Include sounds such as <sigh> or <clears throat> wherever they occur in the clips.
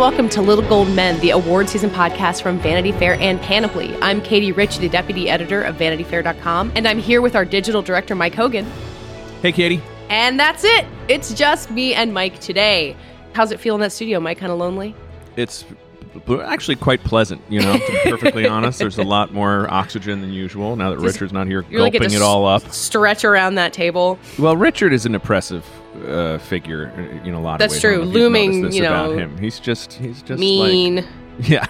welcome to Little Gold Men, the award season podcast from Vanity Fair and Panoply. I'm Katie Rich, the deputy editor of VanityFair.com, and I'm here with our digital director, Mike Hogan. Hey, Katie. And that's it. It's just me and Mike today. How's it feel in that studio, Mike? Kind of lonely? It's actually quite pleasant, you know, <laughs> to be perfectly honest. There's a lot more oxygen than usual now that Just, Richard's not here gulping like it all up. Stretch around that table. Well, Richard is an impressive uh, figure in a lot That's of ways. That's true. Looming, you know, about him. He's just he's just mean. Like, <laughs> yeah.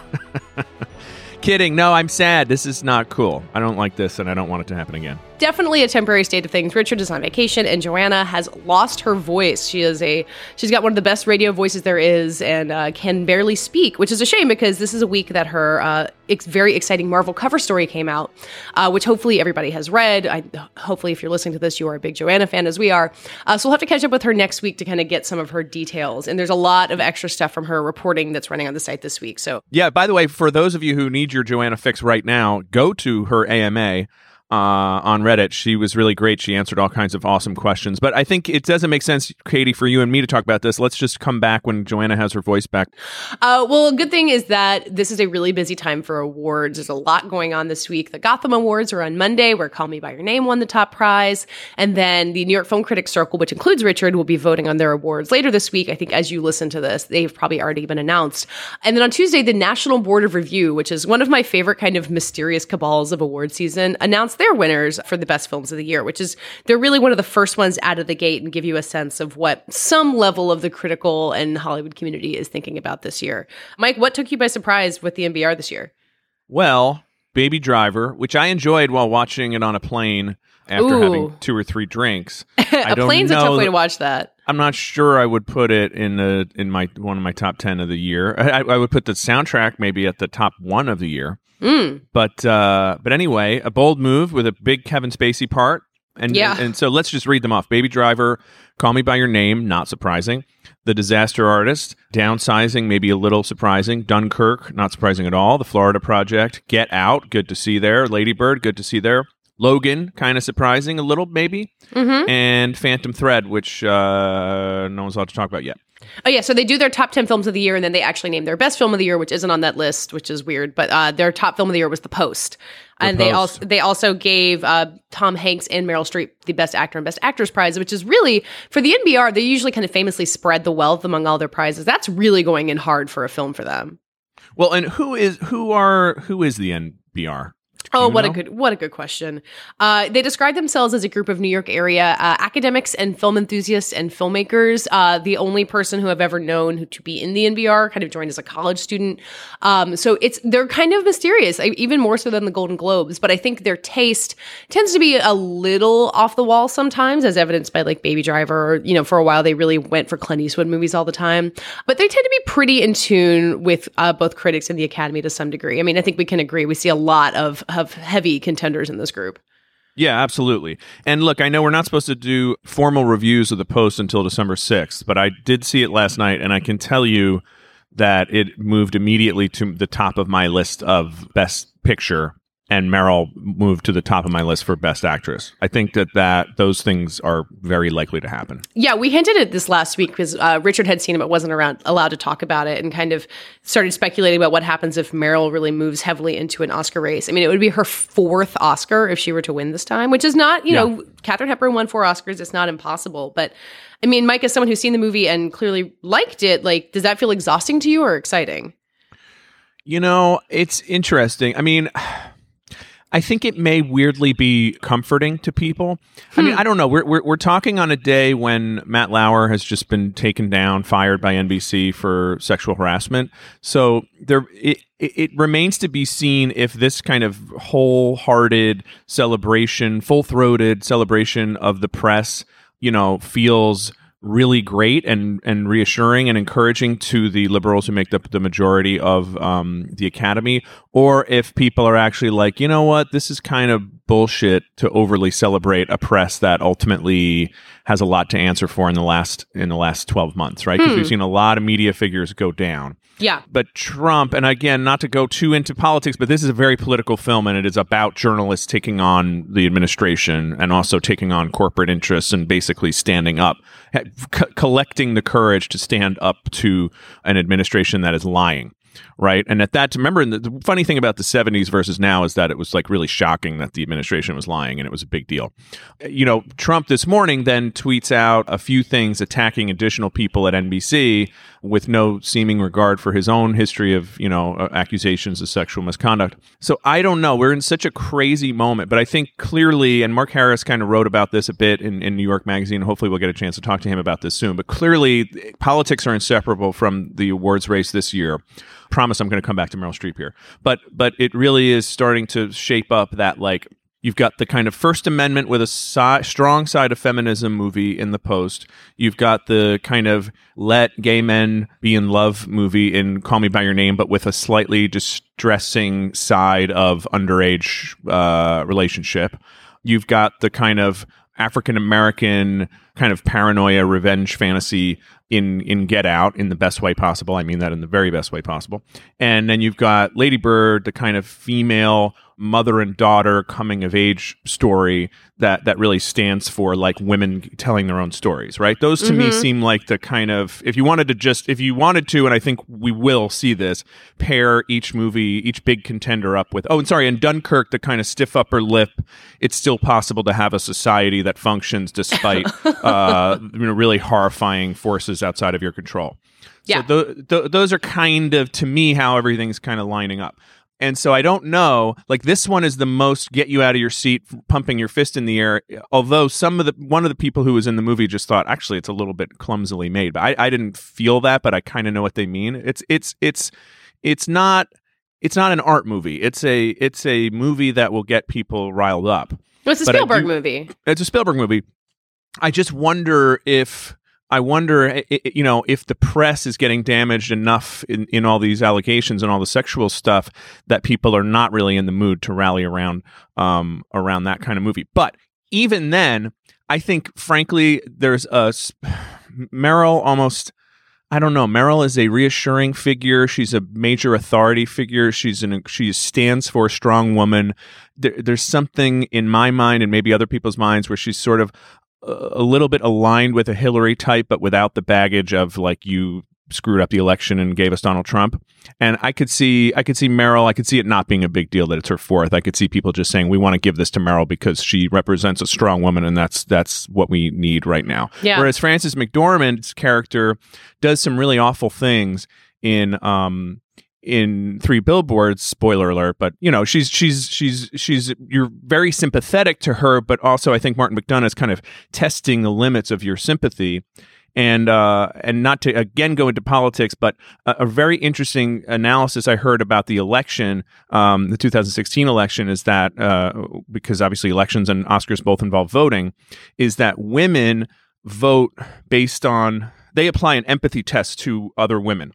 <laughs> Kidding. No, I'm sad. This is not cool. I don't like this, and I don't want it to happen again definitely a temporary state of things. Richard is on vacation, and Joanna has lost her voice. She is a she's got one of the best radio voices there is, and uh, can barely speak, which is a shame because this is a week that her uh, ex- very exciting Marvel cover story came out, uh, which hopefully everybody has read. I, hopefully, if you're listening to this, you are a big Joanna fan as we are. Uh, so we'll have to catch up with her next week to kind of get some of her details. And there's a lot of extra stuff from her reporting that's running on the site this week. So yeah. By the way, for those of you who need your Joanna fix right now, go to her AMA uh, on Reddit. She was really great. She answered all kinds of awesome questions. But I think it doesn't make sense, Katie, for you and me to talk about this. Let's just come back when Joanna has her voice back. Uh, well, a good thing is that this is a really busy time for awards. There's a lot going on this week. The Gotham Awards are on Monday, where Call Me By Your Name won the top prize. And then the New York Film Critics Circle, which includes Richard, will be voting on their awards later this week. I think as you listen to this, they've probably already been announced. And then on Tuesday, the National Board of Review, which is one of my favorite kind of mysterious cabals of award season, announced their winners for the best films of the year, which is they're really one of the first ones out of the gate and give you a sense of what some level of the critical and Hollywood community is thinking about this year. Mike, what took you by surprise with the NBR this year? Well, Baby Driver, which I enjoyed while watching it on a plane after Ooh. having two or three drinks. <laughs> a plane's a tough way to watch that. I'm not sure I would put it in the in my one of my top ten of the year. I, I would put the soundtrack maybe at the top one of the year. Mm. But uh, but anyway, a bold move with a big Kevin Spacey part. And, yeah. and, and so let's just read them off. Baby Driver, Call Me by Your Name, not surprising. The Disaster Artist, downsizing, maybe a little surprising. Dunkirk, not surprising at all. The Florida Project, Get Out, good to see there. Lady Bird, good to see there. Logan, kind of surprising, a little maybe. Mm-hmm. And Phantom Thread, which uh, no one's allowed to talk about yet. Oh yeah, so they do their top ten films of the year, and then they actually name their best film of the year, which isn't on that list, which is weird. But uh, their top film of the year was The Post, the and Post. they also they also gave uh, Tom Hanks and Meryl Streep the Best Actor and Best Actress prize, which is really for the NBR. They usually kind of famously spread the wealth among all their prizes. That's really going in hard for a film for them. Well, and who is who are who is the NBR? Oh, what know? a good what a good question. Uh, they describe themselves as a group of New York area uh, academics and film enthusiasts and filmmakers. Uh, the only person who I've ever known to be in the NBR kind of joined as a college student. Um, so it's they're kind of mysterious, even more so than the Golden Globes. But I think their taste tends to be a little off the wall sometimes, as evidenced by like Baby Driver. Or, you know, for a while they really went for Clint Eastwood movies all the time. But they tend to be pretty in tune with uh, both critics and the Academy to some degree. I mean, I think we can agree we see a lot of of heavy contenders in this group. Yeah, absolutely. And look, I know we're not supposed to do formal reviews of the post until December 6th, but I did see it last night and I can tell you that it moved immediately to the top of my list of best picture and Meryl moved to the top of my list for best actress. I think that that those things are very likely to happen. Yeah, we hinted at this last week because uh, Richard had seen it but wasn't around allowed to talk about it and kind of started speculating about what happens if Meryl really moves heavily into an Oscar race. I mean, it would be her fourth Oscar if she were to win this time, which is not, you yeah. know, Katharine Hepburn won four Oscars. It's not impossible, but I mean, Mike, as someone who's seen the movie and clearly liked it, like, does that feel exhausting to you or exciting? You know, it's interesting. I mean. I think it may weirdly be comforting to people. Hmm. I mean, hmm. I don't know. We're, we're, we're talking on a day when Matt Lauer has just been taken down, fired by NBC for sexual harassment. So there, it, it remains to be seen if this kind of wholehearted celebration, full throated celebration of the press, you know, feels really great and and reassuring and encouraging to the liberals who make the, the majority of um, the academy, or if people are actually like, you know what, this is kind of bullshit to overly celebrate a press that ultimately has a lot to answer for in the last in the last 12 months right? Because hmm. we've seen a lot of media figures go down yeah. But trump and again not to go too into politics but this is a very political film and it is about journalists taking on the administration and also taking on corporate interests and basically standing up c- collecting the courage to stand up to an administration that is lying right? And at that, remember, the, the, funny thing about the 70s versus now is that it was like really shocking that the administration was lying and it was a big deal. You know, Trump this morning then tweets out a few things attacking additional people at NBC with no seeming regard for his own history of, you know, uh, accusations of sexual misconduct. So I don't know. We're in such a crazy moment, but I think clearly, and Mark Harris kind of wrote about this a bit in, in New York Magazine. Hopefully, we'll get a chance to talk to him about this soon. But clearly, politics are inseparable from the awards race this year promise I'm going to come back to Meryl Streep here. But but it really is starting to shape up that like You've got the kind of First Amendment with a si- strong side of feminism movie in the Post. You've got the kind of let gay men be in love movie in Call Me by Your Name, but with a slightly distressing side of underage uh, relationship. You've got the kind of African American kind of paranoia revenge fantasy in in Get Out in the best way possible. I mean that in the very best way possible. And then you've got Lady Bird, the kind of female mother and daughter coming of age story that that really stands for like women telling their own stories, right? Those to mm-hmm. me seem like the kind of if you wanted to just if you wanted to, and I think we will see this pair each movie, each big contender up with. Oh, and sorry, and Dunkirk, the kind of stiff upper lip. It's still possible to have a society that functions despite <laughs> uh, you know really horrifying forces outside of your control. Yeah. So th- th- those are kind of to me how everything's kind of lining up. And so I don't know. Like this one is the most get you out of your seat, pumping your fist in the air. Although some of the one of the people who was in the movie just thought actually it's a little bit clumsily made. But I, I didn't feel that, but I kind of know what they mean. It's it's it's it's not it's not an art movie. It's a it's a movie that will get people riled up. It's a Spielberg do, movie. It's a Spielberg movie. I just wonder if I wonder, you know, if the press is getting damaged enough in, in all these allegations and all the sexual stuff that people are not really in the mood to rally around um, around that kind of movie. But even then, I think, frankly, there's a Meryl almost. I don't know. Meryl is a reassuring figure. She's a major authority figure. She's an she stands for a strong woman. There, there's something in my mind and maybe other people's minds where she's sort of a little bit aligned with a Hillary type, but without the baggage of like you screwed up the election and gave us Donald Trump. And I could see I could see Meryl, I could see it not being a big deal that it's her fourth. I could see people just saying we want to give this to Meryl because she represents a strong woman and that's that's what we need right now. Yeah. Whereas Frances McDormand's character does some really awful things in um in three billboards spoiler alert but you know she's she's she's she's you're very sympathetic to her but also i think martin mcdonagh is kind of testing the limits of your sympathy. And uh, and not to again go into politics, but a, a, very interesting analysis I heard about the election, um, the 2016 election, is that uh, because obviously elections and Oscars both involve voting, is that women vote based on they apply an empathy test to other women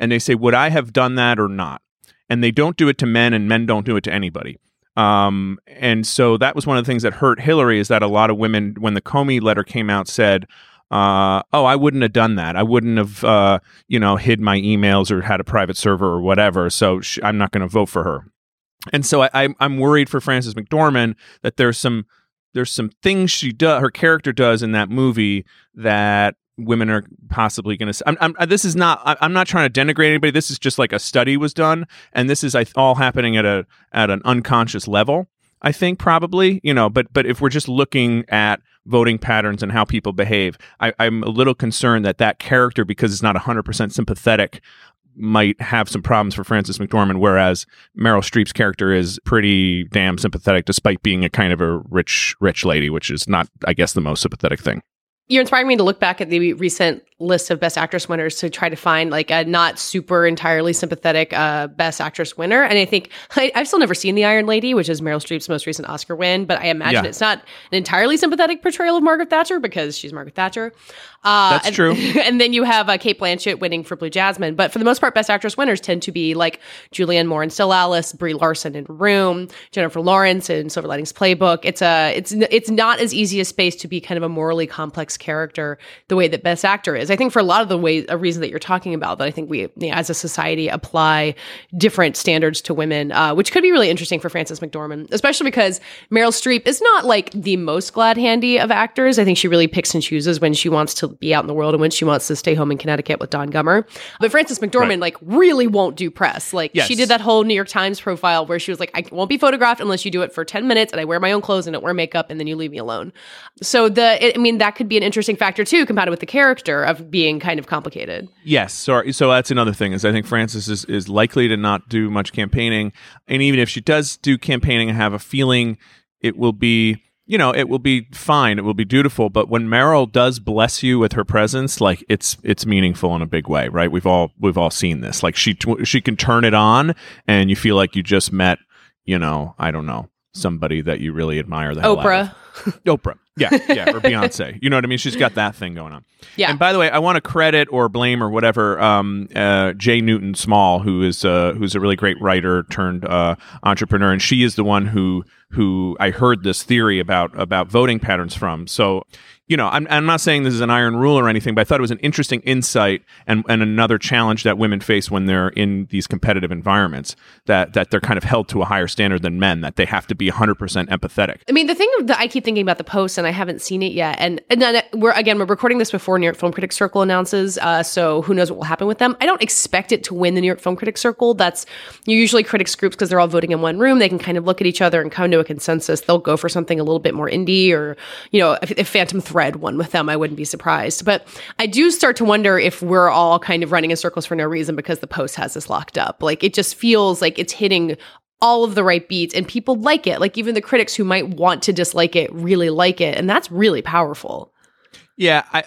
and they say, Would I have done that or not? And they don't do it to men, and men don't do it to anybody. Um, and so that was one of the things that hurt Hillary is that a lot of women, when the Comey letter came out, said, uh, "Oh, I wouldn't have done that. I wouldn't have, uh, you know, hid my emails or had a private server or whatever. So sh- I'm not going to vote for her." And so I, I'm worried for Frances McDormand that there's some there's some things she does, her character does in that movie that women are possibly going to. I'm, I'm, uh, this is not. I'm not trying to denigrate anybody. This is just like a study was done, and this is all happening at a at an unconscious level. I think probably you know, but but if we're just looking at voting patterns and how people behave, I, I'm a little concerned that that character, because it's not 100 percent sympathetic, might have some problems for Frances McDormand, whereas Meryl Streep's character is pretty damn sympathetic, despite being a kind of a rich, rich lady, which is not, I guess, the most sympathetic thing. You're inspiring me to look back at the recent list of best actress winners to try to find like a not super entirely sympathetic uh, best actress winner. And I think I, have still never seen The Iron Lady, which is Meryl Streep's most recent Oscar win, but I imagine yeah. it's not an entirely sympathetic portrayal of Margaret Thatcher because she's Margaret Thatcher. Uh, That's and, true. <laughs> And then you have uh, Cate Blanchett winning for Blue Jasmine. But for the most part, best actress winners tend to be like Julianne Moore in Still Alice, Brie Larson in Room, Jennifer Lawrence in Silver Linings Playbook. It's a it's it's not as easy a space to be kind of a morally complex character the way that best actor is. I think for a lot of the ways a reason that you're talking about that I think we you know, as a society apply different standards to women, uh, which could be really interesting for Frances McDormand, especially because Meryl Streep is not like the most glad handy of actors. I think she really picks and chooses when she wants to be out in the world and when she wants to stay home in Connecticut with Don Gummer. But Frances McDormand right. like really won't do press. Like yes. she did that whole New York Times profile where she was like, I won't be photographed unless you do it for 10 minutes and I wear my own clothes and don't wear makeup and then you leave me alone. So the, it, I mean, that could be an interesting factor too, compounded with the character of being kind of complicated. Yes. So, so that's another thing is I think Frances is, is likely to not do much campaigning. And even if she does do campaigning, I have a feeling it will be you know it will be fine it will be dutiful but when meryl does bless you with her presence like it's it's meaningful in a big way right? We've all we've all seen this. Like she she can turn it on and you feel like you just met you know i don't know somebody that you really admire the oprah. Oprah yeah yeah or beyonce. You know what i mean? She's got that thing going on. Yeah. And by the way i want to credit or blame or whatever um, uh, jay newton small who is uh, who's a really great writer turned uh, entrepreneur and she is the one who who I heard this theory about about voting patterns from. So you know, I'm, I'm not saying this is an iron rule or anything, but I thought it was an interesting insight and, and another challenge that women face when they're in these competitive environments that, that they're kind of held to a higher standard than men, that they have to be 100% empathetic. I mean, the thing that I keep thinking about the post, and I haven't seen it yet, and, and then we're, again, we're recording this before New York Film Critics Circle announces, uh, so who knows what will happen with them. I don't expect it to win the New York Film Critics Circle. That's usually critics groups because they're all voting in one room. They can kind of look at each other and come to a consensus. They'll go for something a little bit more indie or, you know, if, if Phantom Thread won with them, I wouldn't be surprised. But I do start to wonder if we're all kind of running in circles for no reason because the post has this locked up. Like it just feels like it's hitting all of the right beats and people like it. Like even the critics who might want to dislike it really like it. And that's really powerful. Yeah. I,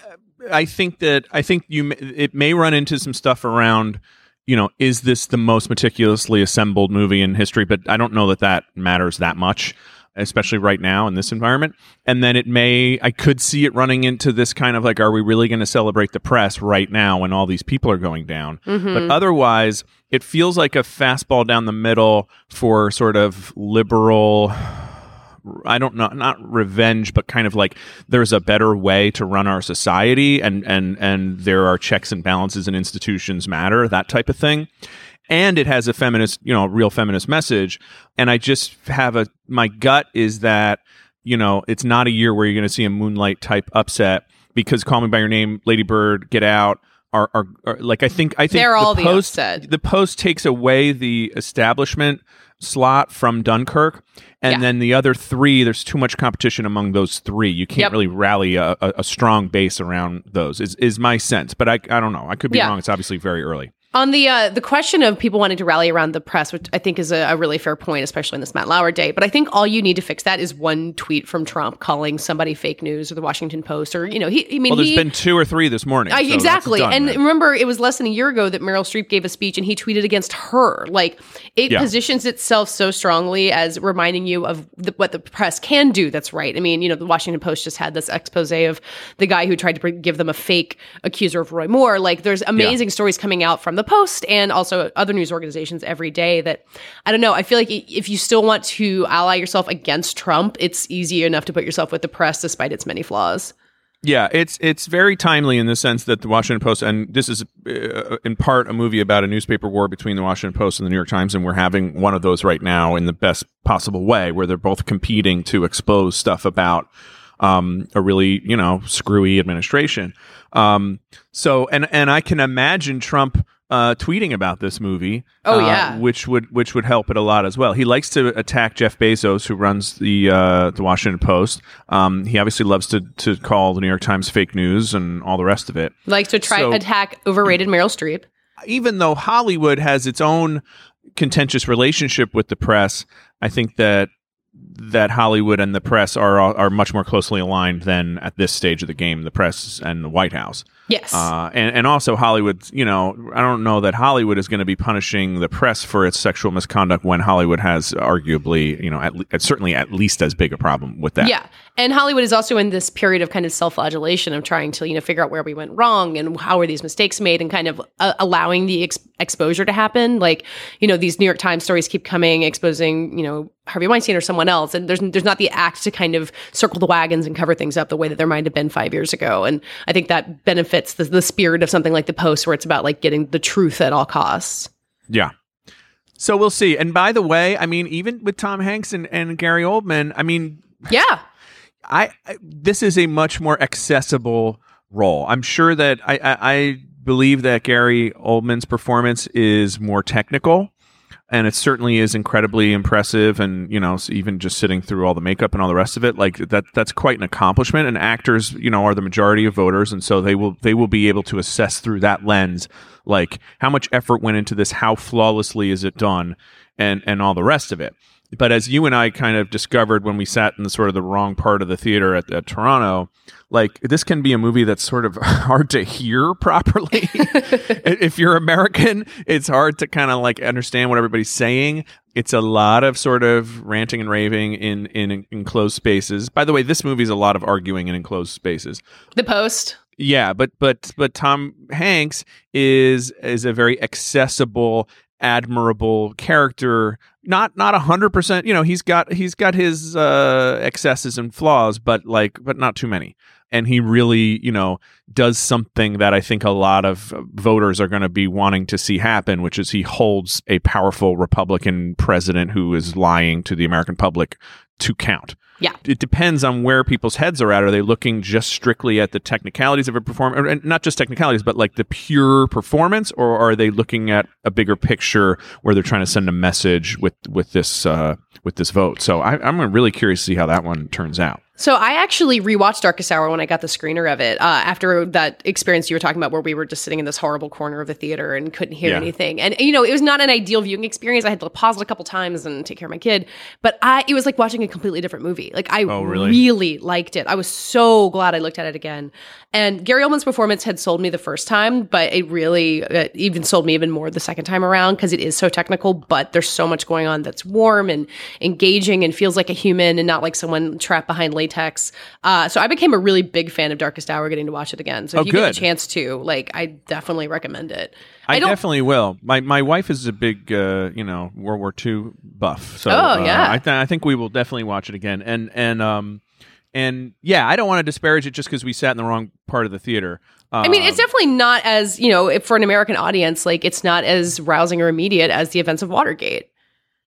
I think that, I think you, it may run into some stuff around, you know, is this the most meticulously assembled movie in history? But I don't know that that matters that much especially right now in this environment. And then it may, I could see it running into this kind of like, are we really going to celebrate the press right now when all these people are going down? Mm-hmm. But otherwise, it feels like a fastball down the middle for sort of liberal. I don't know, not revenge, but kind of like there's a better way to run our society, and and and there are checks and balances, and institutions matter, that type of thing and it has a feminist, you know, real feminist message. And I just have a my gut is that you know it's not a year where you're going to see a Moonlight type upset because Call Me by Your Name, Lady Bird, Get Out. Are, are, are like I think I think they're all the post the, the post takes away the establishment slot from Dunkirk, and yeah. then the other three, there's too much competition among those three. You can't yep. really rally a, a, a, strong base around those. Is is my sense, but I I don't know. I could be yeah. wrong. It's obviously very early. On the uh, the question of people wanting to rally around the press, which I think is a, a, really fair point, especially in this Matt Lauer day. But I think all you need to fix that is one tweet from Trump calling somebody fake news or the Washington Post or you know he. I mean, well, there's he, been two or three this morning. Uh, so exactly, done, and remember, it was less than a year ago that Meryl Streep gave a speech and he tweeted against her. Like it yeah. positions itself so strongly as reminding you of the, what the press can do. That's right. I mean, you know, the Washington Post just had this expose of the guy who tried to give them a fake accuser of Roy Moore. Like there's amazing yeah. stories coming out from the Post and also other news organizations every day that I don't know. I feel like if you still want to ally yourself against Trump, it's easy enough to put yourself with the press despite its many flaws. Yeah, it's it's very timely in the sense that the Washington Post, and this is uh, in part a movie about a newspaper war between the Washington Post and the New York Times, and we're having one of those right now in the best possible way, where they're both competing to expose stuff about um, a really you know screwy administration. Um, so, and and I can imagine Trump uh, tweeting about this movie. Oh uh, yeah, which would which would help it a lot as well. He likes to attack Jeff Bezos, who runs the uh, the Washington Post. Um, he obviously loves to to call the New York Times fake news and all the rest of it. Likes to try so, attack overrated Meryl Streep. Even though Hollywood has its own contentious relationship with the press, I think that that Hollywood and the press are are much more closely aligned than at this stage of the game, the press and the White House. Yes. Uh, and, and also Hollywood, you know, I don't know that Hollywood is going to be punishing the press for its sexual misconduct when Hollywood has arguably, you know, at, le- certainly at least as big a problem with that. Yeah. And Hollywood is also in this period of kind of self-flagellation of trying to, you know, figure out where we went wrong and how were these mistakes made and kind of uh, allowing the ex- exposure to happen. Like, you know, these New York Times stories keep coming exposing, you know, Harvey Weinstein or someone else and there's there's not the act to kind of circle the wagons and cover things up the way that there might have been 5 years ago. And I think that benefits the, the spirit of something like the post where it's about like getting the truth at all costs. Yeah. So we'll see. And by the way, I mean even with Tom Hanks and, and Gary Oldman, I mean Yeah. I, I this is a much more accessible role. I'm sure that I, I, I believe that Gary Oldman's performance is more technical and it certainly is incredibly impressive and you know even just sitting through all the makeup and all the rest of it like that that's quite an accomplishment. And actors you know are the majority of voters and so they will they will be able to assess through that lens like how much effort went into this how flawlessly is it done and and all the rest of it but as you and I kind of discovered when we sat in the sort of the wrong part of the theater at, at Toronto, like this can be a movie that's sort of <laughs> hard to hear properly. <laughs> if you're American, it's hard to kind of like understand what everybody's saying. It's a lot of sort of ranting and raving in, in enclosed spaces. By the way, this movie is a lot of arguing in enclosed spaces. The Post. Yeah, but but but Tom Hanks is is a very accessible admirable character. Not not a hundred percent you know he's got he's got his uh excesses and flaws but like but not too many. And he really you know does something that i think a lot of voters are going to be wanting to see happen which is he holds a powerful republican president who is lying to the american public to count yeah. It depends on where people's heads are at. Are they looking just strictly at the technicalities of a performance, not just technicalities, but like the pure performance, or are they looking at a bigger picture where they're trying to send a message with with this uh, with this vote? So I, I'm really curious to see how that one turns out. So I actually rewatched Darkest Hour when I got the screener of it uh, after that experience you were talking about, where we were just sitting in this horrible corner of the theater and couldn't hear Yeah. anything. And you know, it was not an ideal viewing experience. I had to pause it a couple times and take care of my kid, but I it was like watching a completely different movie. Like I Oh, really? really liked it. I was so glad I looked at it again. And Gary Oldman's performance had sold me the first time, but it really uh, even sold me even more the second time around because it is so technical. But there's so much going on that's warm and engaging and feels like a human and not like someone trapped behind latex. Uh, so I became a really big fan of Darkest Hour, getting to watch it again. So if Oh, you get a chance to, like, I definitely recommend it. I, don't. definitely will. My my wife is a big uh, you know World War II buff, so Oh, uh, yeah. I, th- I think we will definitely watch it again. And and um and yeah, I don't want to disparage it just because we sat in the wrong part of the theater. I mean, it's Um, definitely not as you know, if for an American audience, like it's not as rousing or immediate as the events of Watergate.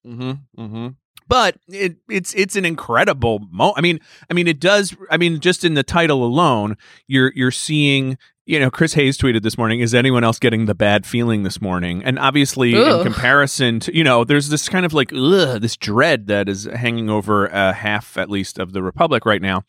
Mm-hmm. Mm-hmm. But it, it's it's an incredible mo. I mean, I mean, it does. I mean, just in the title alone, you're you're seeing. You know, Chris Hayes tweeted this morning. Is anyone else getting the bad feeling this morning? And obviously, Ugh. in comparison to you know, there's this kind of like ugh, this dread that is hanging over uh, half at least of the republic right now,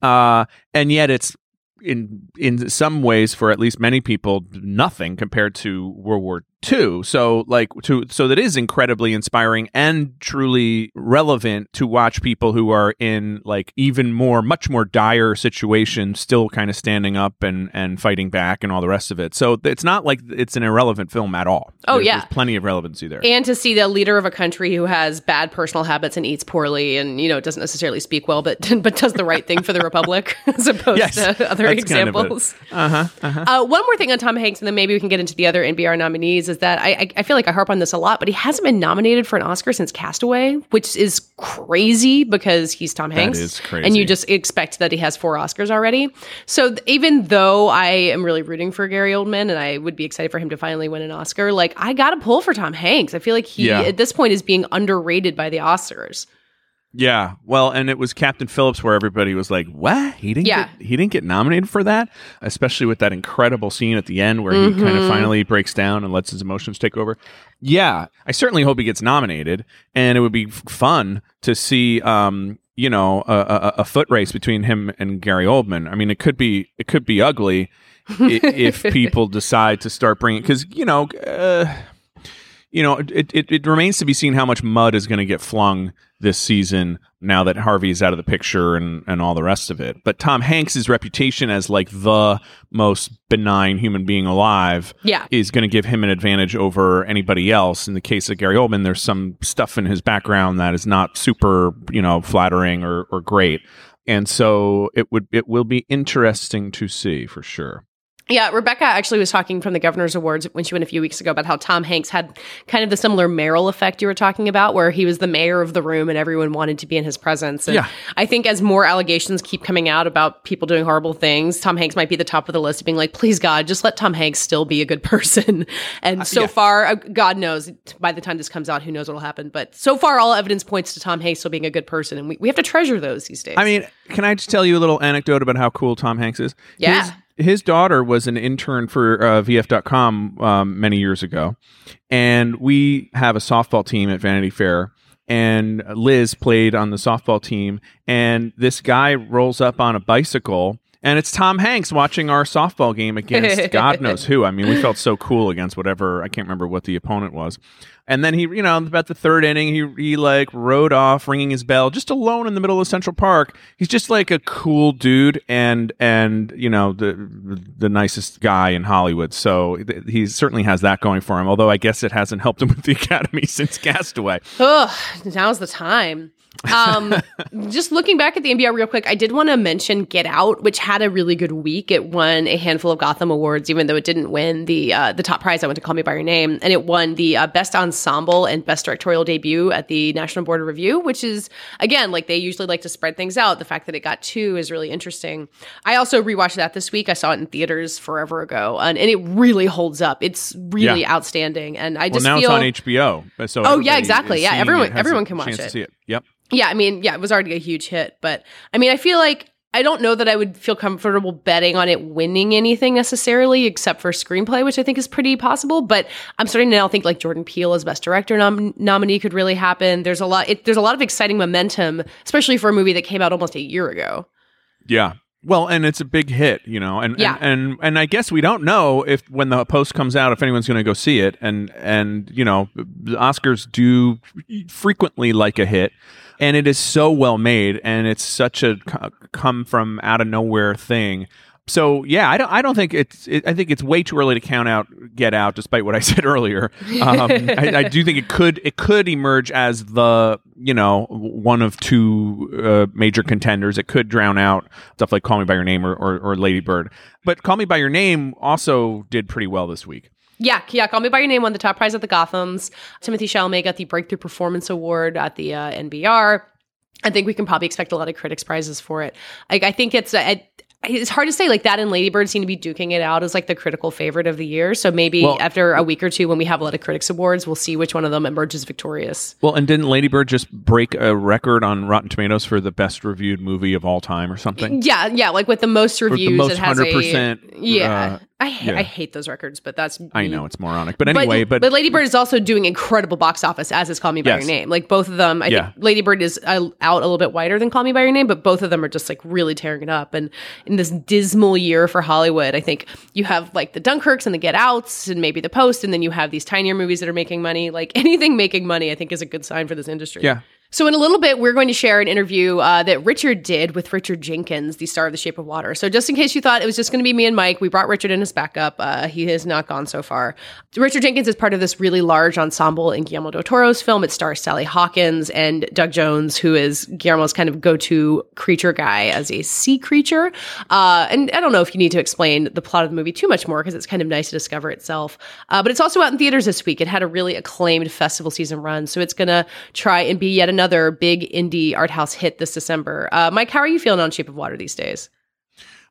uh, and yet it's in in some ways for at least many people nothing compared to World War II. So like to so that is incredibly inspiring and truly relevant to watch people who are in like even more much more dire situations still kind of standing up and and fighting back and all the rest of it. So it's not like it's an irrelevant film at all. Oh, There's- yeah. there's plenty of relevancy there. And to see the leader of a country who has bad personal habits and eats poorly and, you know, doesn't necessarily speak well, but <laughs> but does the right thing for the Republic <laughs> as opposed Yes, to other that's kind of a- examples. uh-huh, uh-huh. Uh, one more thing on Tom Hanks, and then maybe we can get into the other NBR nominees, is that I, I, I feel like I harp on this a lot, but he hasn't been nominated for an Oscar since Castaway, which is crazy because he's Tom Hanks. is crazy. And you just expect that he has four Oscars already. So th- even though I am really rooting for Gary Oldman and I would be excited for him to finally win an Oscar, like I got to pull for Tom Hanks. I feel like he, Yeah. at this point, is being underrated by the Oscars. Yeah, well, and it was Captain Phillips where everybody was like, "What? He didn't Yeah. get he didn't get nominated for that?" Especially with that incredible scene at the end where he kind of finally breaks down and lets his emotions take over. Yeah, I certainly hope he gets nominated, and it would be fun to see, um, you know, a, a, a foot race between him and Gary Oldman. I mean, it could be it could be ugly if <laughs> people decide to start bringing because you know. Uh, you know, it, it, it remains to be seen how much mud is going to get flung this season now that Harvey is out of the picture and, and all the rest of it. But Tom Hanks' reputation as like the most benign human being alive Yeah. is going to give him an advantage over anybody else. In the case of Gary Oldman, there's some stuff in his background that is not super, you know, flattering or, or great. And so it would it will be interesting to see for sure. Yeah, Rebecca actually was talking from the Governor's Awards when she went a few weeks ago about how Tom Hanks had kind of the similar Meryl effect you were talking about, where he was the mayor of the room and everyone wanted to be in his presence. And Yeah. I think as more allegations keep coming out about people doing horrible things, Tom Hanks might be the top of the list of being like, please God, just let Tom Hanks still be a good <laughs> person. And so yeah. far, uh, God knows by the time this comes out, who knows what'll happen. But so far, all evidence points to Tom Hanks still being a good person. And we, we have to treasure those these days. I mean, can I just tell you a little anecdote about how cool Tom Hanks is? Yeah. His, his daughter was an intern for uh, VF.com um, many years ago, and we have a softball team at Vanity Fair. And Liz played on the softball team, and this guy rolls up on a bicycle and it's Tom Hanks watching our softball game against <laughs> God knows who. I mean, we felt so cool against whatever I can't remember what the opponent was. And then he, you know, about the third inning, he he like rode off, ringing his bell, just alone in the middle of Central Park. He's just like a cool dude, and and you know the the nicest guy in Hollywood. So th- he certainly has that going for him. Although I guess it hasn't helped him with the <laughs> Academy since Castaway. Ugh, now's the time. Um, just looking back at the NBR real quick, I did want to mention Get Out, which had a really good week. It won a handful of Gotham awards, even though it didn't win the uh, the top prize. I went to Call Me by Your Name, and it won the uh, best ensemble and best directorial debut at the National Board of Review, which is again like they usually like to spread things out. The fact that it got two is really interesting. I also rewatched that this week. I saw it in theaters forever ago, and, and it really holds up. It's really Yeah. outstanding, and I Well, just now feel it's on HBO. So Oh, yeah, exactly. Yeah, everyone- it, everyone can watch it. see it. Yep. Yeah, I mean, yeah, it was already a huge hit, but I mean, I feel like I don't know that I would feel comfortable betting on it winning anything necessarily, except for screenplay, which I think is pretty possible. But I'm starting to now think like Jordan Peele as best director nom- nominee could really happen. There's a lot. It, there's a lot of exciting momentum, especially for a movie that came out almost a year ago. Yeah. Well, and it's a big hit, you know, and Yeah. and, and and I guess we don't know if when the post comes out if anyone's going to go see it, and and you know, the Oscars do frequently like a hit, and it is so well made, and it's such a come from out of nowhere thing. So yeah, I don't. I don't think it's. It, I think it's way too early to count out Get Out, despite what I <laughs> said earlier. Um, I, I do think it could. It could emerge as the you know one of two uh, major contenders. It could drown out stuff like Call Me by Your Name or, or, or Lady Bird. But Call Me by Your Name also did pretty well this week. Yeah, yeah. Call Me by Your Name won the top prize at the Gothams. Timothée Chalamet got the Breakthrough Performance Award at the uh, NBR. I think we can probably expect a lot of critics prizes for it. I think it's I, it's hard to say. Like that and Lady Bird seem to be duking it out as like the critical favorite of the year. So maybe Well- after a week or two, when we have a lot of critics awards, we'll see which one of them emerges victorious. Well, and didn't Lady Bird just break a record on Rotten Tomatoes for the best reviewed movie of all time or something? Yeah, yeah. Like with the most reviews, the most it has hundred a percent. yeah. I ha- yeah. I hate those records, but that's I know it's moronic, but anyway, but, Lady Bird is also doing incredible box office as is Call Me by Yes. Your Name. Like both of them, I Yeah. think Lady Bird is uh, out a little bit wider than Call Me by Your Name, but both of them are just like really tearing it up. And in this dismal year for Hollywood, I think you have like the Dunkirks and the Get Outs and maybe the Post, and then you have these tinier movies that are making money. Like <laughs> anything making money, I think is a good sign for this industry. yeah, So, in a little bit, we're going to share an interview uh, that Richard did with Richard Jenkins, the star of The Shape of Water. So, just in case you thought it was just going to be me and Mike, we brought Richard in as backup. Uh, he has not gone so far. Richard Jenkins is part of this really large ensemble in Guillermo del Toro's film. It stars Sally Hawkins and Doug Jones, who is Guillermo's kind of go to creature guy as a sea creature. Uh, and I don't know if you need to explain the plot of the movie too much more because it's kind of nice to discover itself. Uh, but it's also out in theaters this week. It had a really acclaimed festival season run. So it's going to try and be yet another big indie art house hit this December. Uh, Mike, how are you feeling on Shape of Water these days?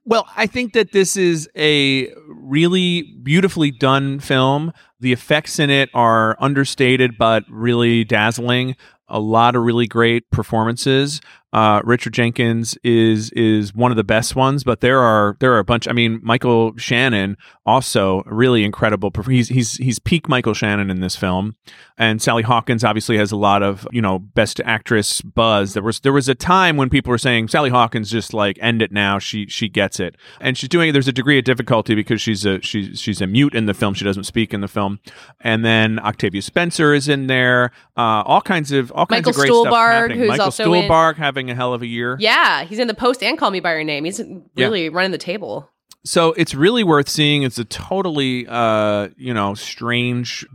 Well, I think that this is a really beautifully done film. The effects in it are understated but really dazzling. A lot of really great performances. Uh, Richard Jenkins is is one of the best ones, but there are there are a bunch. I mean, Michael Shannon also really incredible. He's he's he's peak Michael Shannon in this film, and Sally Hawkins obviously has a lot of you know best actress buzz. There was there was a time when people were saying Sally Hawkins just like end it now. She she gets it, and she's doing it. There's a degree of difficulty because she's a she's she's a mute in the film. She doesn't speak in the film, and then Octavia Spencer is in there. Uh, all kinds of all kinds Michael of great stuff happening. who's Michael also in- Stuhlbarg having a hell of a year. Yeah, he's in the post and Call Me by Your Name. He's really running the table. So it's really worth seeing. It's a totally uh you know strange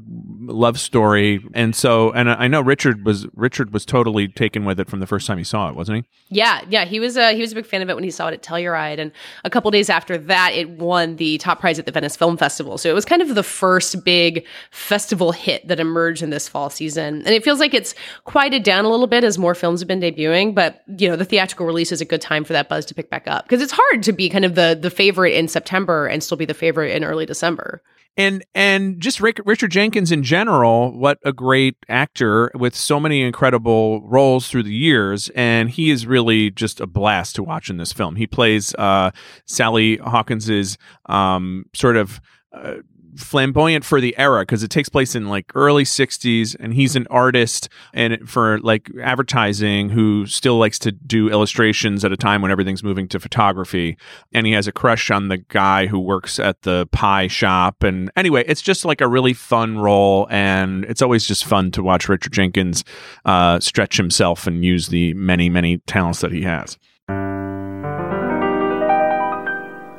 love story. And so and i know richard was richard was totally taken with it from the first time he saw it wasn't he? Yeah, yeah, he was a he was a big fan of it when he saw it at Telluride, and a couple days after that, it won the top prize at the Venice Film Festival. So it was kind of the first big festival hit that emerged in this fall season, and it feels like it's quieted down a little bit as more films have been debuting. But you know, the theatrical release is a good time for that buzz to pick back up. Because it's hard to be kind of the the favorite in September and still be the favorite in early December. and and just Rick, Richard Jenkins in general, what a great actor with so many incredible roles through the years, and he is really just a blast to watch in this film. He plays uh, Sally Hawkins's um, sort of. Uh, flamboyant for the era because it takes place in like early 60s and he's an artist and for like advertising who still likes to do illustrations at a time when everything's moving to photography. And he has a crush on the guy who works at the pie shop. And anyway it's just like a really fun role and it's always just fun to watch richard jenkins uh, stretch himself and use the many many talents that he has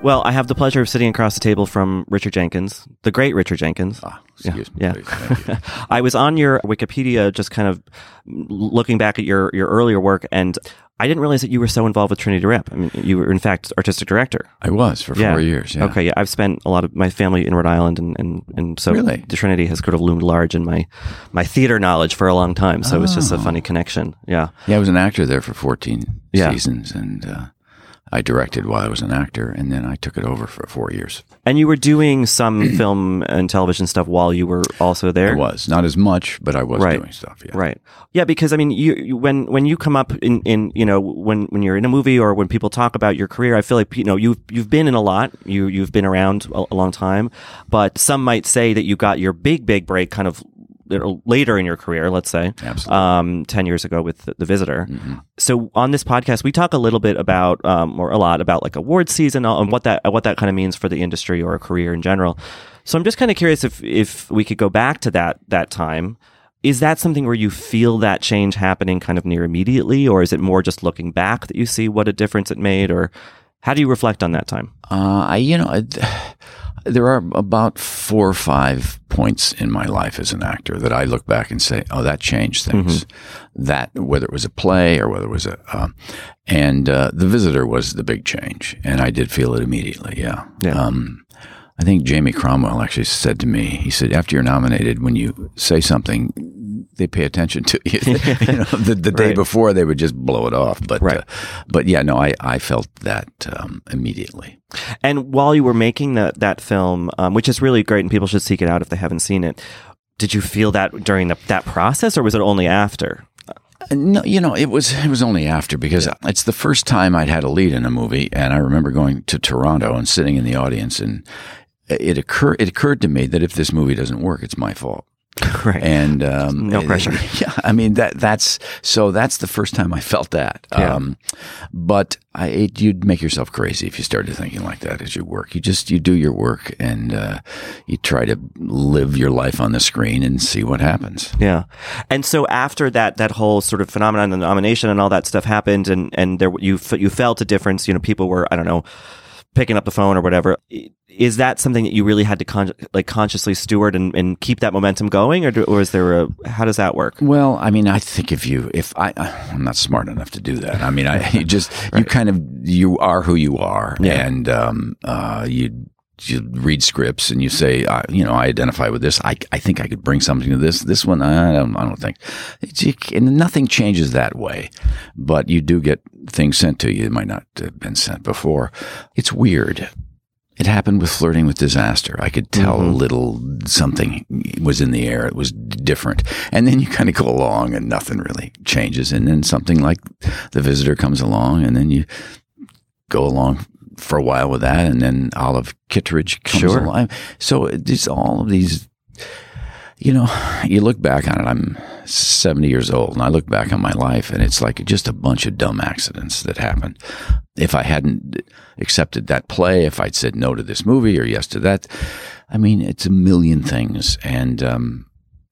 Well, I have the pleasure of sitting across the table from Richard Jenkins, the great Richard Jenkins. Ah, excuse yeah, me. Yeah. <laughs> I was on your Wikipedia just kind of looking back at your, your earlier work, and I didn't realize that you were so involved with Trinity Rep. I mean, you were, in fact, artistic director. I was for Yeah. four years. Yeah. Okay, yeah. I've spent a lot of my family in Rhode Island, and, and, and so Really? the Trinity has sort of loomed large in my, my theater knowledge for a long time. So it's just a Oh. funny connection. Yeah. Yeah, I was an actor there for 14 Yeah. seasons, and uh, I directed while I was an actor, and then I took it over for four years. And you were doing some <clears throat> film and television stuff while you were also there? I was not as much, but I was Right. doing stuff. Yeah. Right. Yeah, because I mean, you, you when when you come up in, in you know when when you're in a movie or when people talk about your career, I feel like you know you've you've been in a lot. You you've been around a, a long time, but some might say that you got your big big break kind of you know, later in your career. Let's say, Absolutely. um, ten years ago with the, the Visitor. Mhm. So on this podcast, we talk a little bit about, um, or a lot about like award season and what that what that kind of means for the industry or a career in general. So I'm just kind of curious if if we could go back to that that time. Is that something where you feel that change happening kind of near immediately, or is it more just looking back that you see what a difference it made, or how do you reflect on that time? Uh, I, you know, I- there are about four or five points in my life as an actor that I look back and say, "Oh, that changed things." That whether it was a play or whether it was a, um, and uh, the visitor was the big change, and I did feel it immediately. Yeah. Yeah. Um, I think Jamie Cromwell actually said to me, he said, after you're nominated, when you say something, they pay attention to you. <laughs> you know, <laughs> the, the day Right. before they would just blow it off. But, Right. uh, but yeah, no, I, I felt that um, immediately. And while you were making that that film, um, which is really great, and people should seek it out if they haven't seen it, did you feel that during the, that process, or was it only after? Uh, No, you know, it was it was only after because it's the first time I'd had a lead in a movie, and I remember going to Toronto and sitting in the audience, and it occurred it occurred to me that if this movie doesn't work, it's my fault. <laughs> right. And um, No pressure. <laughs> Yeah, I mean that that's so that's the first time I felt that. Yeah. Um, but I, it, you'd make yourself crazy if you started thinking like that as you work. You just you do your work and uh, you try to live your life on the screen and see what happens. Yeah, and so after that, that whole sort of phenomenon, and the nomination, and all that stuff happened, and and there you you felt a difference. You know, people were I don't know picking up the phone or whatever. Is that something that you really had to con- like consciously steward and, and keep that momentum going, or do, or is there a how does that work? Well, I mean, I think if you, if I, I'm not smart enough to do that. I mean, I <laughs> you just you kind of you are who you are, Yeah. and um, uh, you you read scripts and you say, uh, you know, I identify with this. I, I think I could bring something to this. This one, I don't, I don't think. You, and nothing changes that way, but you do get things sent to you that might not have been sent before. It's weird. It happened with flirting with disaster. I could tell a little something was in the air. It was different. And then you kind of go along and nothing really changes. And then something like the visitor comes along and then you go along for a while with that. And then Olive Kitteridge comes Sure. along. So uh, it's all of these, you know, you look back on it. I'm 70 years old and I look back on my life and it's like just a bunch of dumb accidents that happened. If I hadn't accepted that play, if I'd said no to this movie or yes to that, I mean, it's a million things. And, um,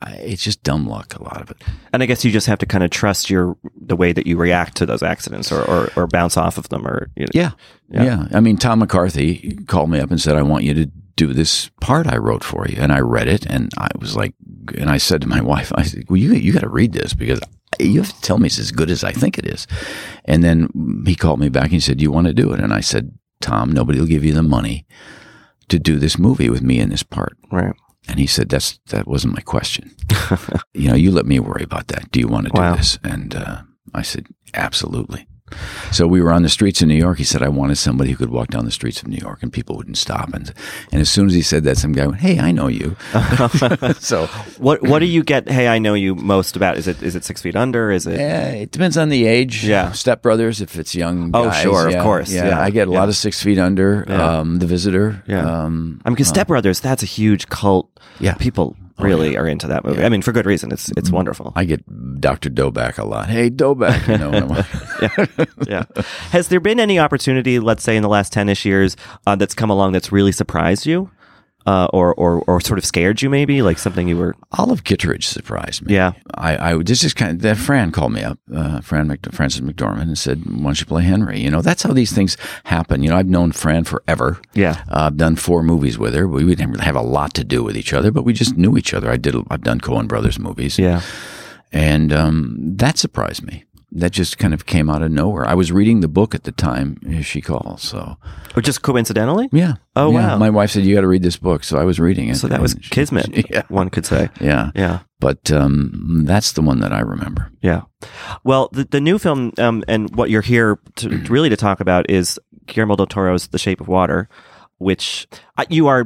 it's just dumb luck, a lot of it. And I guess you just have to kind of trust your the way that you react to those accidents, or or, or bounce off of them, or you know. Yeah. Yeah. yeah. I mean, Tom McCarthy called me up and said, I want you to do this part I wrote for you. And I read it and I was like, and I said to my <laughs> wife, I said, well, you, you got to read this because you have to tell me it's as good as I think it is. And then he called me back and he said, do you want to do it? And I said, Tom, nobody will give you the money to do this movie with me in this part. right. And he said, "That's that wasn't my question. <laughs> you know, you let me worry about that. Do you want to do Wow. this?" And uh, I said, "Absolutely." So we were on the streets of New York. He said, I wanted somebody who could walk down the streets of New York and people wouldn't stop. And, and as soon as he said that, some guy went, Hey, I know you. <laughs> so What what do you get? Hey, I know you most about. Is it is it Six Feet Under? Is it? Yeah, it depends on the age. Yeah. Step Brothers, if it's young. Oh, guys, sure, of course, yeah, I get a yeah. lot of Six Feet Under. Yeah. Um, the Visitor. Yeah. Um, I mean, because Step Brothers, that's a huge cult. Yeah. people really are into that movie. I mean, for good reason. It's it's wonderful. I get Dr. Doback a lot. Hey, Doback, you know. I'm- <laughs> yeah. Has there been any opportunity, let's say, in the last ten ish years, uh, that's come along that's really surprised you, uh, or or or sort of scared you? Maybe like something you were. Olive Kitteridge surprised me. Yeah. I, I this is kind of that Fran called me up, uh, Fran Mc, Frances McDormand, and said, "Why don't you play Henry?" You know, that's how these things happen. You know, I've known Fran forever. Yeah. uh, I've done four movies with her. We didn't really have a lot to do with each other, but we just knew each other. I did. I've done Coen Brothers movies. Yeah. and um, that surprised me. That just kind of came out of nowhere. I was reading the book at the time she called, so Or just coincidentally. yeah. Oh, Yeah. wow. My wife said you got to read this book, so I was reading it. So that was she- <laughs> kismet. Yeah, One could say. yeah, Yeah. But um, that's the one that I remember. Yeah. Well, the, the new film um, and what you're here to really to talk about is Guillermo del Toro's The Shape of Water, which you are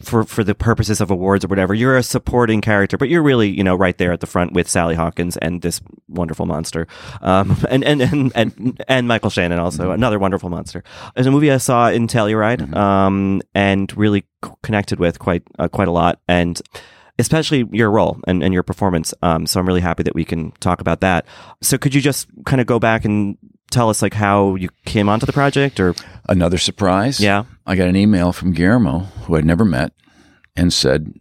for for the purposes of awards or whatever. You're a supporting character, but you're really you know right there at the front with Sally Hawkins and this wonderful monster, um, <laughs> and, and and and and Michael Shannon also another wonderful monster. It's a movie I saw in Telluride um, and really c- connected with quite uh, quite a lot and especially your role and, and your performance. Um, so I'm really happy that we can talk about that. So could you just kind of go back and tell us like how you came onto the project or Another surprise. Yeah. I got an email from Guillermo, who I'd never met, and said,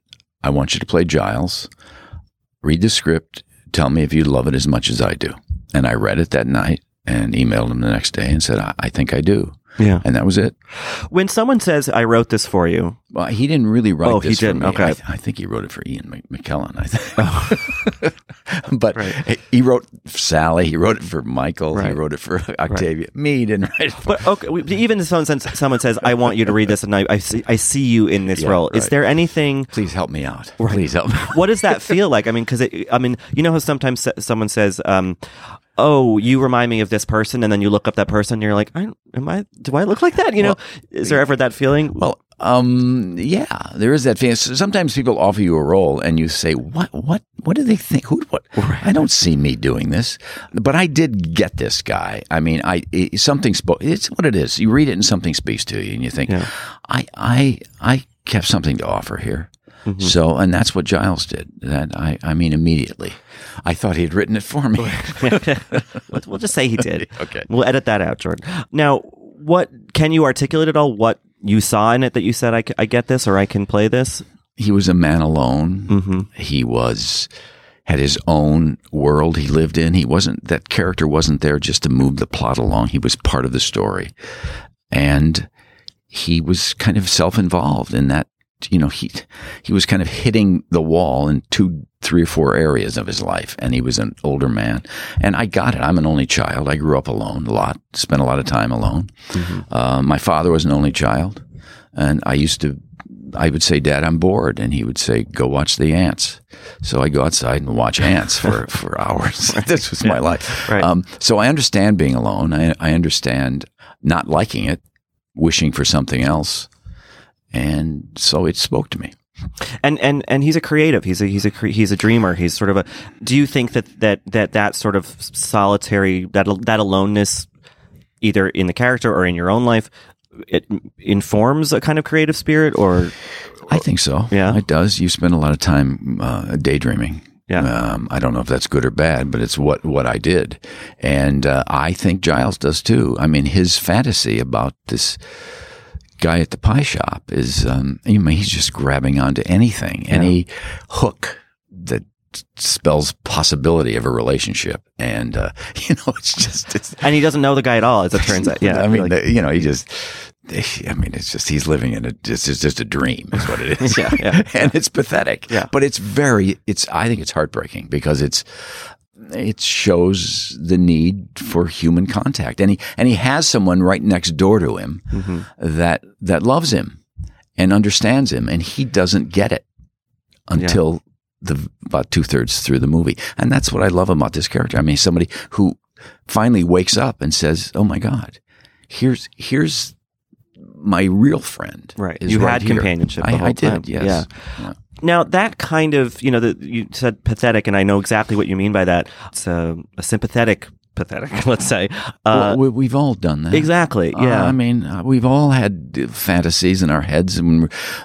"I want you to play Giles. Read the script. Tell me if you love it as much as I do." And I read it that night and emailed him the next day and said, "I, I think I do." Yeah. And that was it. when someone says I wrote this for you, Well, he didn't really write Oh, he for didn't. me. Okay. I, I think he wrote it for Ian Mc- McKellen. I think, <laughs> but he wrote Sally. He wrote it for Michael. He wrote it for Octavia. Me, he didn't write it. For, but okay, even if someone says, someone says I want you to read this and I, I see I see you in this Yeah, role. Is there anything Please help me out. Please help me. what does that feel like? I mean, because I mean, you know how sometimes someone says, um, "Oh, you remind me of this person," and then you look up that person, and you're like, I, "Am I? Do I look like that?" You know, is there ever that feeling? Well, um, yeah, there is that feeling. Sometimes people offer you a role, and you say, "What? What? What do they think? Who? What? I don't see me doing this." But I did get this guy. I mean, I it, something spoke. It's what it is. You read it, and something speaks to you, and you think, Yeah. "I, I, I have something to offer here." So, and that's what Giles did. That I, I mean, immediately, I thought he had written it for me. <laughs> We'll- just say he did. <laughs> Okay. We'll edit that out, Jordan. Now, what can you articulate at all? What you saw in it that you said "I get this or I can play this? he was a man alone. Mm-hmm. He was had his own world he lived in. He wasn't that character wasn't there just to move the plot along. He was part of the story, and he was kind of self-involved in that. You know, he he was kind of hitting the wall in two, three or four areas of his life, and he was an older man. And I got it. I'm an only child. I grew up alone a lot, spent a lot of time alone. Uh, my father was an only child, and I used to I would say, Dad, I'm bored. And he would say, Go watch the ants. So I go outside and watch ants for, <laughs> for hours. <laughs> this was my life. Right. Um, so I understand being alone. I, I understand not liking it, wishing for something else. And so it spoke to me. and and and he's a creative. He's a he's a he's a dreamer. He's sort of a. Do you think that that that that sort of solitary that that aloneness, either in the character or in your own life, it informs a kind of creative spirit, or I think so. Yeah. It does. You spend a lot of time uh, daydreaming. Yeah. Um, I don't know if that's good or bad, but it's what, what I did. And uh, I think Giles does too. I mean, his fantasy about this guy at the pie shop is, um, you know, he's just grabbing onto anything, any hook that spells possibility of a relationship. And, uh, <laughs> you know, it's just, it's, and he doesn't know the guy at all, as it turns out. <laughs> Yeah, I mean, like- you know, he just. I mean, it's just he's living in a just it's just a dream, is what it is. <laughs> Yeah, yeah. and it's pathetic. Yeah. but it's very it's. I think it's heartbreaking because it's it shows the need for human contact, and he and he has someone right next door to him Mm-hmm. that that loves him and understands him, and he doesn't get it until the about two thirds through the movie, and that's what I love about this character. I mean, somebody who finally wakes up and says, "Oh my God, here's here's my real friend." Right. You right had here." companionship the I, whole I did. time. Yes. Yeah. Yeah. Now that kind of, you know, the, you said pathetic, and I know exactly what you mean by that. It's a, a sympathetic pathetic, <laughs> let's say. Uh, well, we, we've all done that. exactly. Uh, Yeah. I mean, uh, we've all had uh, fantasies in our heads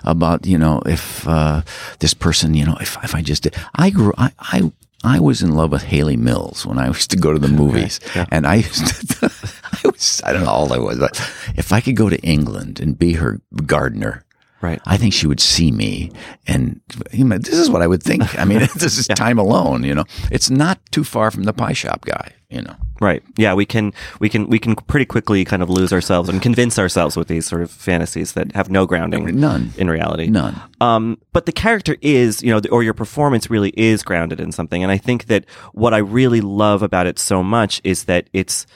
about, you know, if uh, this person, you know, if, if I just did. I grew, I, I, I was in love with Hayley Mills when I used to go to the <laughs> movies. And I used to, <laughs> I was, I don't know old I was, but if I could go to England and be her gardener, right. I think she would see me, and you know, this is what I would think. I mean, <laughs> this is time alone. You know, it's not too far from the pie shop guy. You know, Right. Yeah, we can we can we can pretty quickly kind of lose ourselves and convince ourselves with these sort of fantasies that have no grounding none, in reality. none. Um, but the character is, you know, or your performance really is grounded in something. And I think that what I really love about it so much is that it's,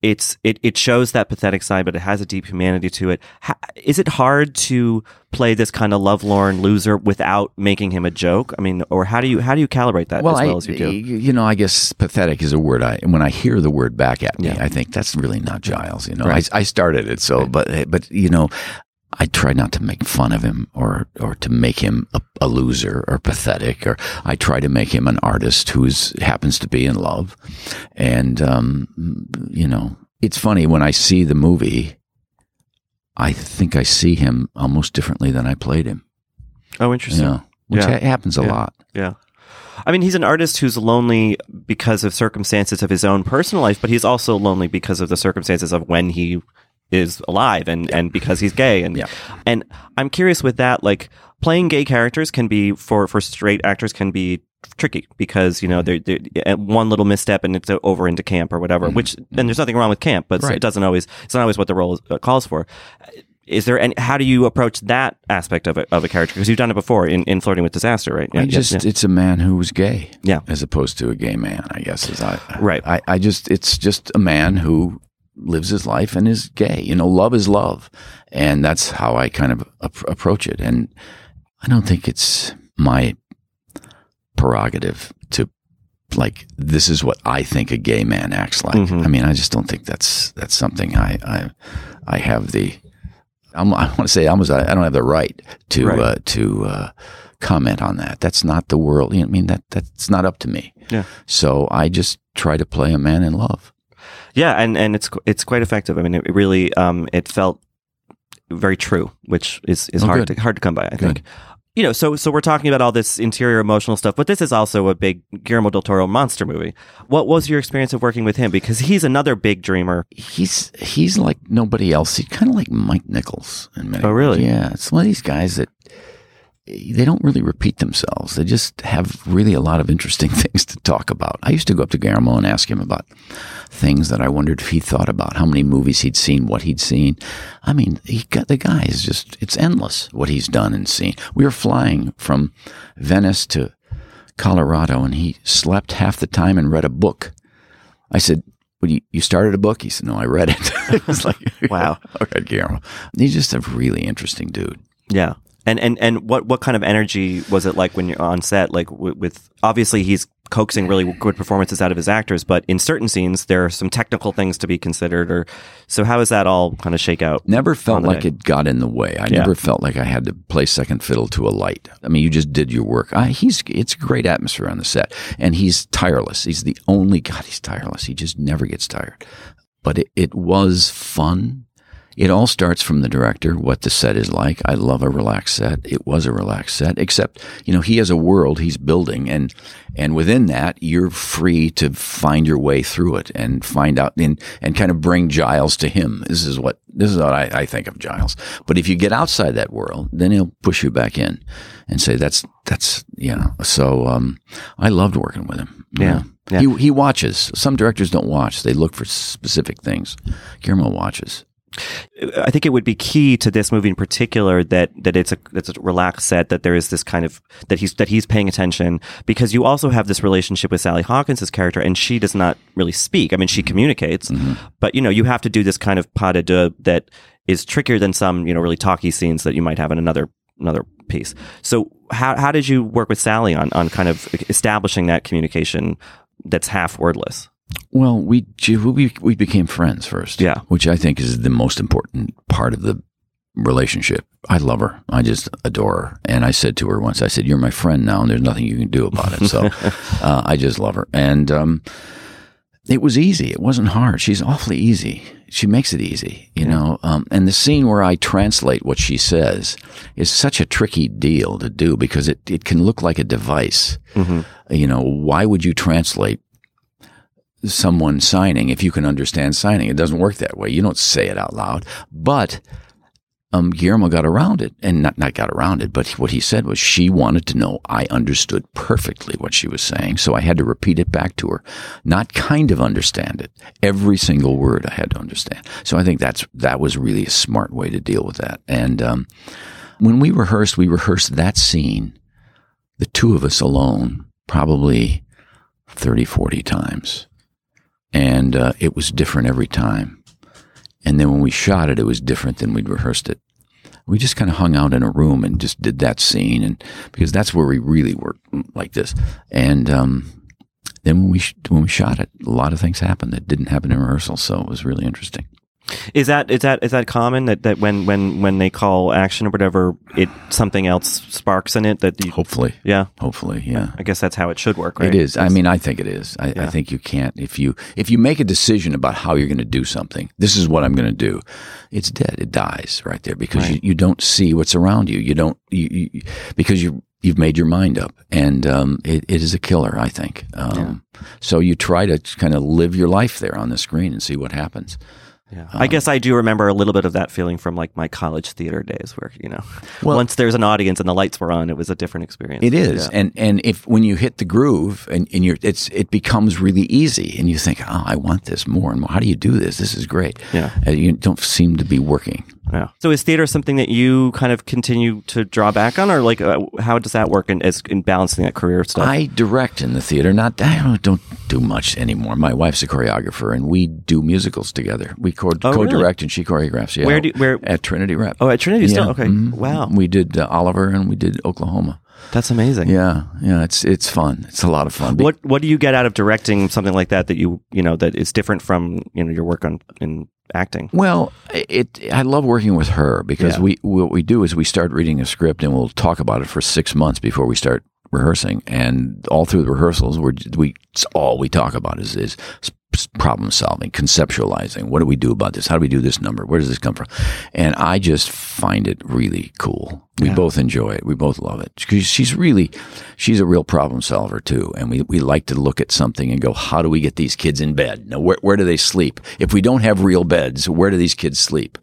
it's, it, it shows that pathetic side, but it has a deep humanity to it. Ha- is it hard to play this kind of lovelorn loser without making him a joke? I mean, or how do you, how do you calibrate that as well I, as you do? You know, I guess pathetic is a word. I when I hear the word back at me, Yeah. I think that's really not Giles. You know, Right. I, I started it, so but but you know, I try not to make fun of him or or to make him a, a loser or pathetic, or I try to make him an artist who's happens to be in love, and um, you know, it's funny when I see the movie. I think I see him almost differently than I played him. Oh, interesting. Yeah, which Yeah. ha- happens a Yeah. lot. Yeah. I mean, he's an artist who's lonely because of circumstances of his own personal life, but he's also lonely because of the circumstances of when he is alive and, and because he's gay. And, Yeah. and I'm curious with that, like playing gay characters can be for, for straight actors can be tricky because, you know, they're, they're one little misstep and it's over into camp or whatever, which, and there's nothing wrong with camp, but Mm-hmm. Right. it doesn't always, it's not always what the role is, uh, calls for. Is there any, how do you approach that aspect of a, of a character? Because you've done it before in, in Flirting with Disaster, right? I just yeah. it's a man who was gay. Yeah. As opposed to a gay man, I guess is I Right. I, I just it's just a man who lives his life and is gay. You know, love is love. And that's how I kind of ap- approach it. And I don't think it's my prerogative to like this is what I think a gay man acts like. Mhm. I mean, I just don't think that's that's something I I I have the I'm, I want to say almost I, I don't have the right to Right. uh, to uh, comment on that. That's not the world. You know, I mean that that's not up to me. Yeah. So I just try to play a man in love. Yeah, and and it's it's quite effective. I mean, it really um it felt very true, which is is Oh, hard good. to hard to come by. I Good. think. You know, so so we're talking about all this interior emotional stuff, but this is also a big Guillermo del Toro monster movie. What was your experience of working with him? Because he's another big dreamer. He's he's like nobody else. He's kind of like Mike Nichols in many. Oh, really? ways. Yeah. It's one of these guys that they don't really repeat themselves. They just have really a lot of interesting <laughs> things to talk about. I used to go up to Guillermo and ask him about things that I wondered if he thought about, how many movies he'd seen, what he'd seen. I mean, he got the guy is just it's endless what he's done and seen. We were flying from Venice to Colorado and he slept half the time and read a book. I said, well, you, you started a book? He said, no, I read it. <laughs> it was like, Wow. <laughs> okay, Guillermo. He's just a really interesting dude. Yeah. And and and what what kind of energy was it like when you're on set? Like with, with obviously he's coaxing really good performances out of his actors, but in certain scenes there are some technical things to be considered. Or so how does that all kind of shake out? Never felt like day. it got in the way. I Yeah. never felt like I had to play second fiddle to a light. I mean, you just did your work. I, he's it's a great atmosphere on the set, and he's tireless. He's the only God. He's tireless. He just never gets tired. But it, it was fun. It all starts from the director, what the set is like. I love a relaxed set. It was a relaxed set, except, you know, he has a world he's building and, and within that, you're free to find your way through it and find out and, and kind of bring Giles to him. This is what, this is what I, I think of Giles. But if you get outside that world, then he'll push you back in and say, that's, that's, you know, so, um, I loved working with him. Yeah. Yeah. He, he watches. Some directors don't watch. They look for specific things. Guillermo watches. I think it would be key to this movie in particular that that it's a it's a relaxed set that there is this kind of that he's that he's paying attention because you also have this relationship with Sally Hawkins' character and she does not really speak. I mean, she mm-hmm. communicates, mm-hmm. but you know you have to do this kind of pas de deux that is trickier than some you know really talky scenes that you might have in another another piece. So how how did you work with Sally on on kind of establishing that communication that's half wordless? Well, we we we became friends first. Yeah. which I think is the most important part of the relationship. I love her. I just adore her. And I said to her once, I said, "You're my friend now, and there's nothing you can do about it." So <laughs> uh, I just love her, and um, it was easy. It wasn't hard. She's awfully easy. She makes it easy, you know. Um, and the scene where I translate what she says is such a tricky deal to do because it, it can look like a device. You know, why would you translate someone signing if you can understand signing? It doesn't work that way. You don't say it out loud. But um, Guillermo got around it, and not not got around it, but what he said was she wanted to know I understood perfectly what she was saying, so I had to repeat it back to her, not kind of understand it. Every single word I had to understand. So I think that's that was really a smart way to deal with that. And um, when we rehearsed, we rehearsed that scene, the two of us alone, probably 30, 40 times, and uh, it was different every time. And then when we shot it, it was different than we'd rehearsed it. We just kind of hung out in a room and just did that scene, and because that's where we really worked like this. And um, then when we sh- when we shot it, a lot of things happened that didn't happen in rehearsal, so it was really interesting. Is that is that is that common that, that when when when they call action or whatever, it something else sparks in it that you, Hopefully, yeah. hopefully, yeah. I guess that's how it should work, right? It is. I mean, I think it is. I, I think you can't if you if you make a decision about how you're going to do something. This is what I'm going to do. It's dead. It dies right there because you, you don't see what's around you. You don't you, you because you you've made your mind up, and um, it, it is a killer. I think. Um, So you try to kind of live your life there on the screen and see what happens. Yeah. I um, guess I do remember a little bit of that feeling from like my college theater days, where you know, Well- once there's an audience and the lights were on, it was a different experience. It is, Yeah. and and if when you hit the groove and, and you're, it's it becomes really easy, and you think, oh, I want this more and more. How do you do this? This is great. Yeah. and you don't seem to be working. Yeah. So is theater something that you kind of continue to draw back on, or like uh, how does that work in as in balancing that career stuff? I direct in the theater. Not I don't, don't do much anymore. My wife's a choreographer, and we do musicals together. We co- Oh, really? co-direct, and she choreographs. Yeah, Where do- where- at Trinity Rep? oh, at Trinity still. Yeah, Okay. mhm. Wow. We did uh, Oliver, and we did Oklahoma. That's amazing. Yeah, yeah. It's it's fun. It's a lot of fun. What What do you get out of directing something like that that you you know that is different from you know your work on in acting? Well, it. I love working with her because Yeah. we what we do is we start reading a script and we'll talk about it for six months before we start rehearsing, and all through the rehearsals, we're, we it's all we talk about is is problem solving, conceptualizing. What do we do about this? How do we do this number? Where does this come from? And I just find it really cool. We both enjoy it. We both love it. She's really, she's a real problem solver too. And we, we like to look at something and go, how do we get these kids in bed? Now, where, where do they sleep? If we don't have real beds, where do these kids sleep?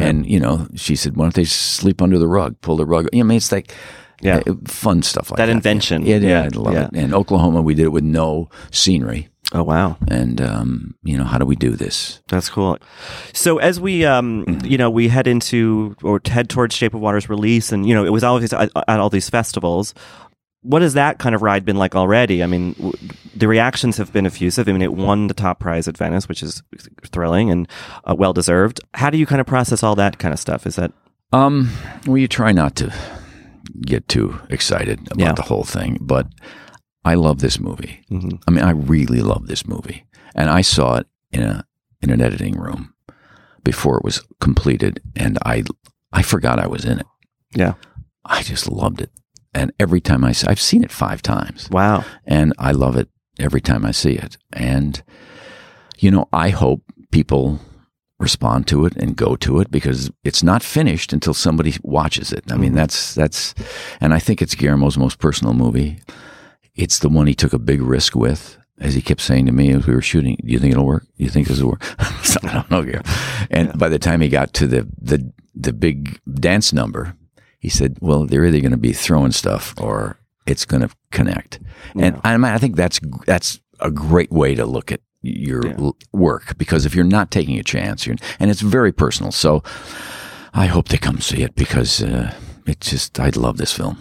And, you know, she said, why don't they sleep under the rug? Pull the rug. You know, I mean, it's like, Yeah. uh, fun stuff like That that. invention. Yeah, yeah, Yeah, I love yeah. it. And Oklahoma, we did it with no scenery. Oh wow. And, um, you know, how do we do this? That's cool. So as we, um, you know, we head into or head towards Shape of Water's release, and you know, it was always at, at all these festivals. What has that kind of ride been like already? I mean, w- the reactions have been effusive. I mean, it won the top prize at Venice, which is thrilling and uh, well deserved. How do you kind of process all that kind of stuff? Is that Um, well, you try not to get too excited about Yeah. the whole thing, but I love this movie. Mhm. I mean, I really love this movie, and I saw it in a in an editing room before it was completed, and I I forgot I was in it. yeah? I just loved it, and every time I see, I've seen it five times, Wow. and I love it every time I see it. And you know, I hope people respond to it and go to it because it's not finished until somebody watches it. I mean, mm-hmm. that's that's, and I think it's Guillermo's most personal movie. It's the one he took a big risk with. As he kept saying to me as we were shooting, "Do you think it'll work? Do you think this will work?" <laughs> So, I don't know, Guillermo. And by the time he got to the the the big dance number, he said, "Well, they're either going to be throwing stuff or it's going to connect." And I, mean, I think that's that's a great way to look at your l- work because if you're not taking a chance, you're, and it's very personal. So I hope they come see it because uh, it just I love this film.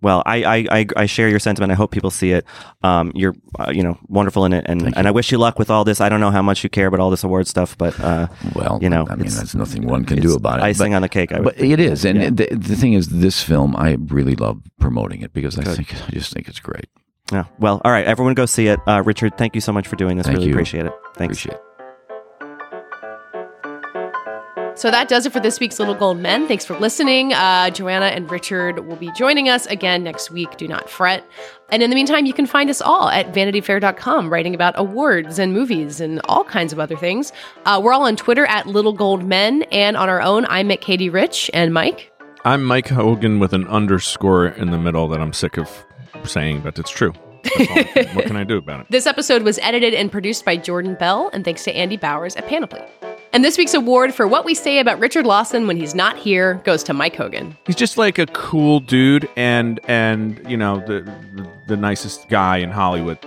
Well, I, I, I, I share your sentiment. I hope people see it. Um, you're, uh, you know, wonderful in it, and, and I wish you luck with all this. I don't know how much you care about all this award stuff, but uh, Well, you know, I mean, it's- that's nothing one can do about it. icing but, on the cake. I would but it is, and Yeah. the, the thing is, this film I really love promoting it because I think I just think it's great. Yeah. Well, all right. Everyone go see it. Uh, Richard, thank you so much for doing this. Thank really you. appreciate it. Thanks. Appreciate it. So that does it for this week's Little Gold Men. Thanks for listening. Uh, Joanna and Richard will be joining us again next week. Do not fret. And in the meantime, you can find us all at vanityfair.com, writing about awards and movies and all kinds of other things. Uh, we're all on Twitter at Little Gold Men, and on our own, I'm at Katey Rich and Mike. I'm Mike Hogan with an underscore in the middle that I'm sick of saying, but it's true. <laughs> What can I do about it? This episode was edited and produced by Jordan Bell, and thanks to Andy Bowers at Panoply. And this week's award for what we say about Richard Lawson when he's not here goes to Mike Hogan. He's just like a cool dude and and you know the the, the nicest guy in Hollywood.